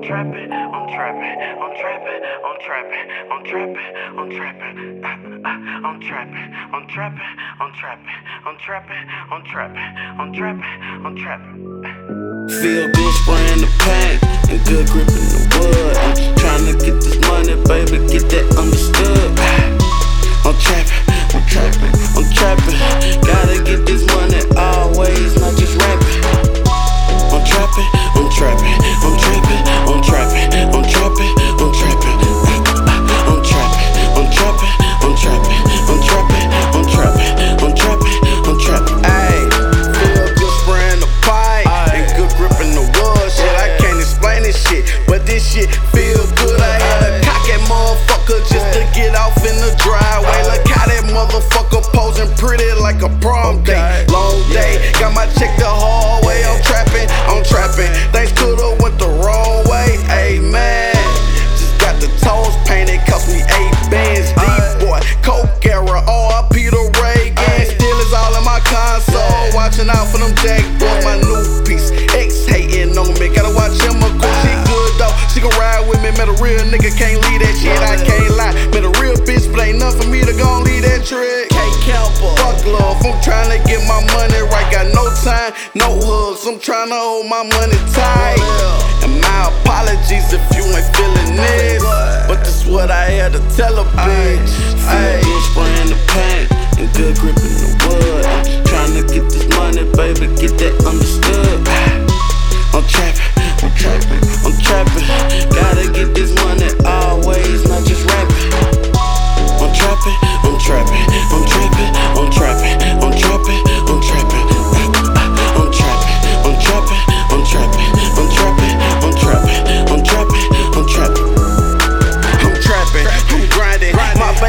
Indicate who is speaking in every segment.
Speaker 1: I'm trapping, I'm trapping, I'm trapping, I'm trapping, I'm trapping, I'm trapping, I'm trapping, I'm trapping, I'm trapping, I'm trapping, I'm trapping, I'm trapping, I'm trapping.
Speaker 2: Feel good spraying the paint and good grip in the wood. I'm trying to get this money, baby, get that understood. Long day, got my check the hard way. I'm trapping, I'm trapping. Things coulda went the wrong way. Amen. Just got the toes painted, cost me eight bands. Deep boy, Coke era, RP to Reagan. Still is all in my console. Watching out for them jack trick. Can't count Fuck love, I'm trying to get my money right. Got no time, no hugs. I'm trying to hold my money tight. And my apologies if you ain't feeling this. But this what I had to tell a bitch.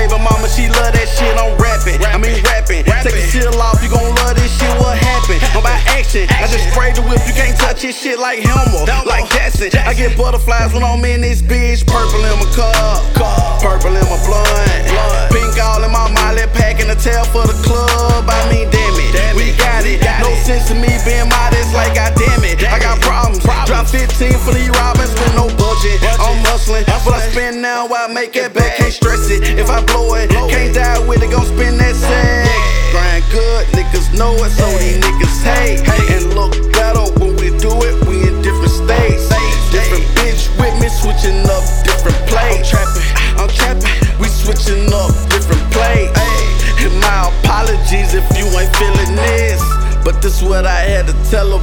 Speaker 2: Baby mama, she love that shit. I'm rapping, I mean rapping. Take the shit off, you gon' love this shit. What happened? I'm about action. I just sprayed the whip, you can't touch this shit like Hammer, like Jackson. I get butterflies when I'm in this bitch. Purple in my cup, purple in my blunt, pink all in my Molly pack and a tail for the club. I mean, damn it, we got it. No sense to me being modest, like God damn it. I got problems. Drop 15 for the robins hustling, but I spend now, I make it back. Can't stress it. If I blow it, can't die with it, gon' spend that sack. Grind good, niggas know it, so these niggas hate. And look better when we do it, we in different states. Different bitch with me, switching up different plays. I'm trapping, I'm trapping, we switching up different plays. And my apologies if you ain't feeling this. But this what I had to tell a